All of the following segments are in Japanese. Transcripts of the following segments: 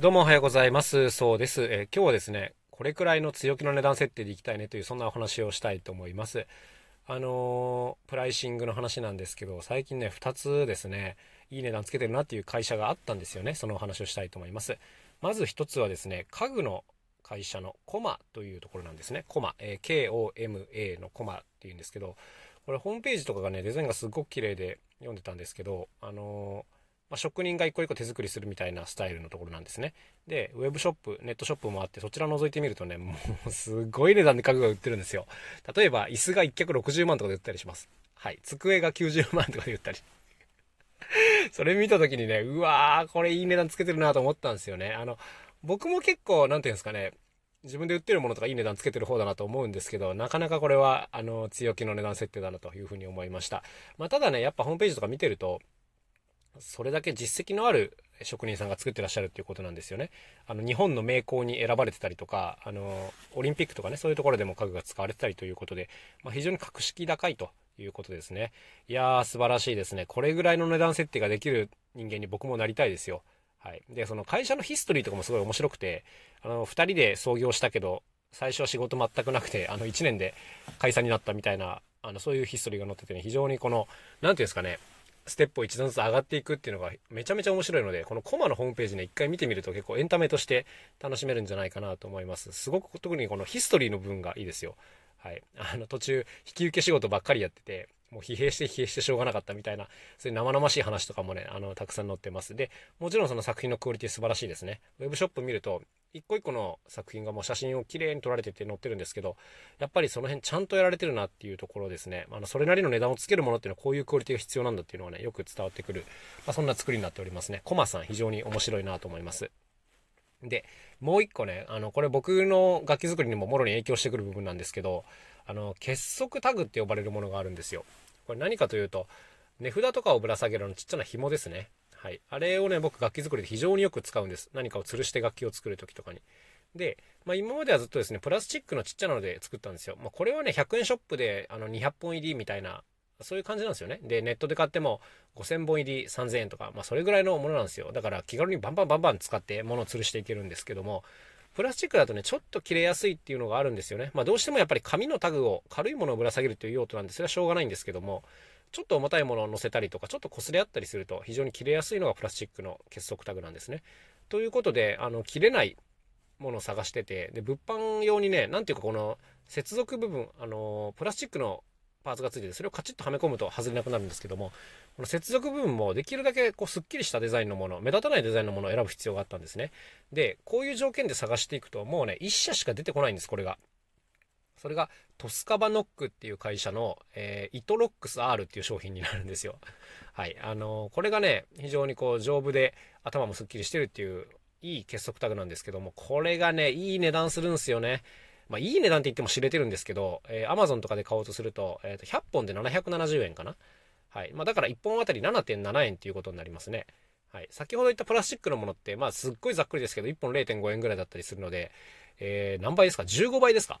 どうもおはようございます。そうです。えー、今日はですね、これくらいの強気の値段設定でいきたいねという、そんなお話をしたいと思います。あのー、プライシングの話なんですけど、最近ね、2つですね、いい値段つけてるなっていう会社があったんですよね。そのお話をしたいと思います。まず1つはですね、家具の会社のコマというところなんですね。コマ、えー、KOMA のコマっていうんですけど、これホームページとかがね、デザインがすっごく綺麗で読んでたんですけど、あのーまあ、職人が一個一個手作りするみたいなスタイルのところなんですね。で、ウェブショップ、ネットショップもあって、そちら覗いてみるとね、もうすごい値段で家具が売ってるんですよ。例えば、椅子が1脚60万とかで売ったりします。はい。机が90万とかで売ったり。それ見た時にね、うわー、これいい値段つけてるなと思ったんですよね。あの、僕も結構、なんていうんですかね、自分で売ってるものとかいい値段つけてる方だなと思うんですけど、なかなかこれは、あの、強気の値段設定だなというふうに思いました。まあ、ただね、やっぱホームページとか見てると、それだけ実績のある職人さんが作ってらっしゃるっていうことなんですよね。あの、日本の名工に選ばれてたりとか、あの、オリンピックとかね、そういうところでも家具が使われてたりということで、まあ、非常に格式高いということですね。いやー、素晴らしいですね。これぐらいの値段設定ができる人間に僕もなりたいですよ。はい。で、その会社のヒストリーとかもすごい面白くて、あの、二人で創業したけど、最初は仕事全くなくて、あの、1年で解散になったみたいな、あの、そういうヒストリーが載っててね、非常にこの、なんていうんですかね、ステップを一段ずつ上がっていくっていうのがめちゃめちゃ面白いので、このコマのホームページね、一回見てみると結構エンタメとして楽しめるんじゃないかなと思います。すごく特にこのヒストリーの部分がいいですよ。はい。あの途中、引き受け仕事ばっかりやってて、もう疲弊して疲弊してしょうがなかったみたいな、そういう生々しい話とかもね、あの、たくさん載ってます。で、もちろんその作品のクオリティ素晴らしいですね。ウェブショップ見ると、一個一個の作品がもう写真を綺麗に撮られてて載ってるんですけど、やっぱりその辺ちゃんとやられてるなっていうところですね。あの、それなりの値段をつけるものっていうのはこういうクオリティが必要なんだっていうのはね、よく伝わってくる、まあ、そんな作りになっておりますね。コマさん非常に面白いなと思います。で、もう一個ね、あの、これ僕の楽器作りにももろに影響してくる部分なんですけど、あの、結束タグって呼ばれるものがあるんですよ。これ何かというと、値札とかをぶら下げるのちっちゃな紐ですね。はい。あれをね、僕楽器作りで非常によく使うんです。何かを吊るして楽器を作るときとかに。で、まあ、今まではずっとですね、プラスチックのちっちゃなので作ったんですよ。まあ、これはね、100円ショップであの200本入りみたいな、そういう感じなんですよね。で、ネットで買っても5000本入り3000円とか、まあ、それぐらいのものなんですよ。だから気軽にバンバンバンバン使って物を吊るしていけるんですけども、プラスチックだとね、ちょっと切れやすいっていうのがあるんですよね。まあ、どうしてもやっぱり紙のタグを軽いものをぶら下げるという用途なんで、それはしょうがないんですけども、ちょっと重たいものを乗せたりとか、ちょっと擦れ合ったりすると非常に切れやすいのがプラスチックの結束タグなんですね。ということで、あの、切れないものを探してて、で、物販用にね、なんていうかこの接続部分、あの、プラスチックのパーツがついてて、それをカチッとはめ込むと外れなくなるんですけども、この接続部分もできるだけこうスッキリしたデザインのもの、目立たないデザインのものを選ぶ必要があったんですね。で、こういう条件で探していくと、もうね、1社しか出てこないんです、これが。それがトスカバノックっていう会社の、えー、イトロックス R っていう商品になるんですよ。はい。あのー、これがね、非常にこう丈夫で頭もすっきりしてるっていういい結束タグなんですけども、これがね、いい値段するんですよね。まあ、いい値段って言っても知れてるんですけど、えー、Amazon とかで買おうとすると、え、ー、と、100本で770円かな。はい。まあ、だから1本あたり7.7円っていうことになりますね。はい。先ほど言ったプラスチックのものって、まあ、すっごいざっくりですけど、1本0.5円ぐらいだったりするので、えー、何倍ですか ?15 倍ですか？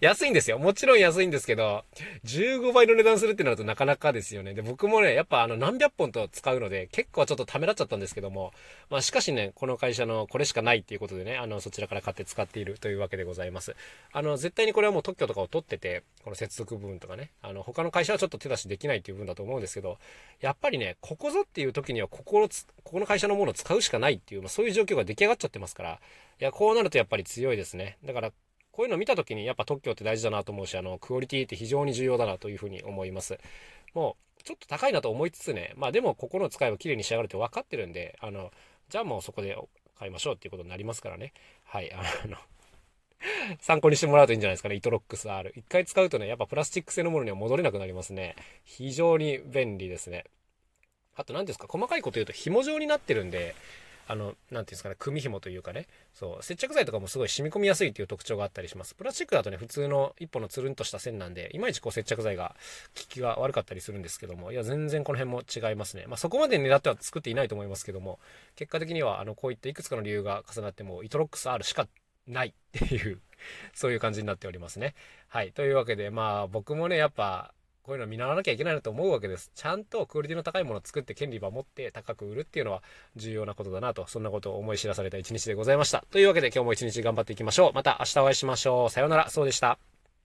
安いんですよ。もちろん安いんですけど、15倍の値段するってなるとなかなかですよね。で、僕もね、やっぱあの何百本と使うので、結構ちょっとためらっちゃったんですけども、まあしかしね、この会社のこれしかないっていうことでね、あの、そちらから買って使っているというわけでございます。あの、絶対にこれはもう特許とかを取ってて、この接続部分とかね、あの、他の会社はちょっと手出しできないっていう部分だと思うんですけど、やっぱりね、ここぞっていう時にはここのここの会社のものを使うしかないっていう、まあそういう状況が出来上がっちゃってますから、いや、こうなるとやっぱり強いですね。だから、こういうのを見た時にやっぱ特許って大事だなと思うし、あの、クオリティって非常に重要だなというふうに思います。もう、ちょっと高いなと思いつつね、まあでもここの使いは綺麗に仕上がるって分かってるんで、あの、じゃあもうそこで買いましょうっていうことになりますからね。はい、あの参考にしてもらうといいんじゃないですかね。イトロックス R。一回使うとね、やっぱプラスチック製のものには戻れなくなりますね。非常に便利ですね。あと何ですか、細かいこと言うと紐状になってるんで、あの、なんていうんですかね、組紐というかね、そう、接着剤とかもすごい染み込みやすいっていう特徴があったりします。プラスチックだとね、普通の一本のつるんとした線なんで、いまいちこう接着剤が効きが悪かったりするんですけども、いや、全然この辺も違いますね。まあ、そこまで狙っては作っていないと思いますけども、結果的には、あの、こういったいくつかの理由が重なっても、イトロックス R しかないっていうそういう感じになっておりますね。はい。というわけで、まあ、僕もね、やっぱ、こういうの見習わなきゃいけないなと思うわけです。ちゃんとクオリティの高いものを作って権利を守って高く売るっていうのは重要なことだなと、そんなことを思い知らされた一日でございました。というわけで今日も一日頑張っていきましょう。また明日お会いしましょう。さようなら。そうでした。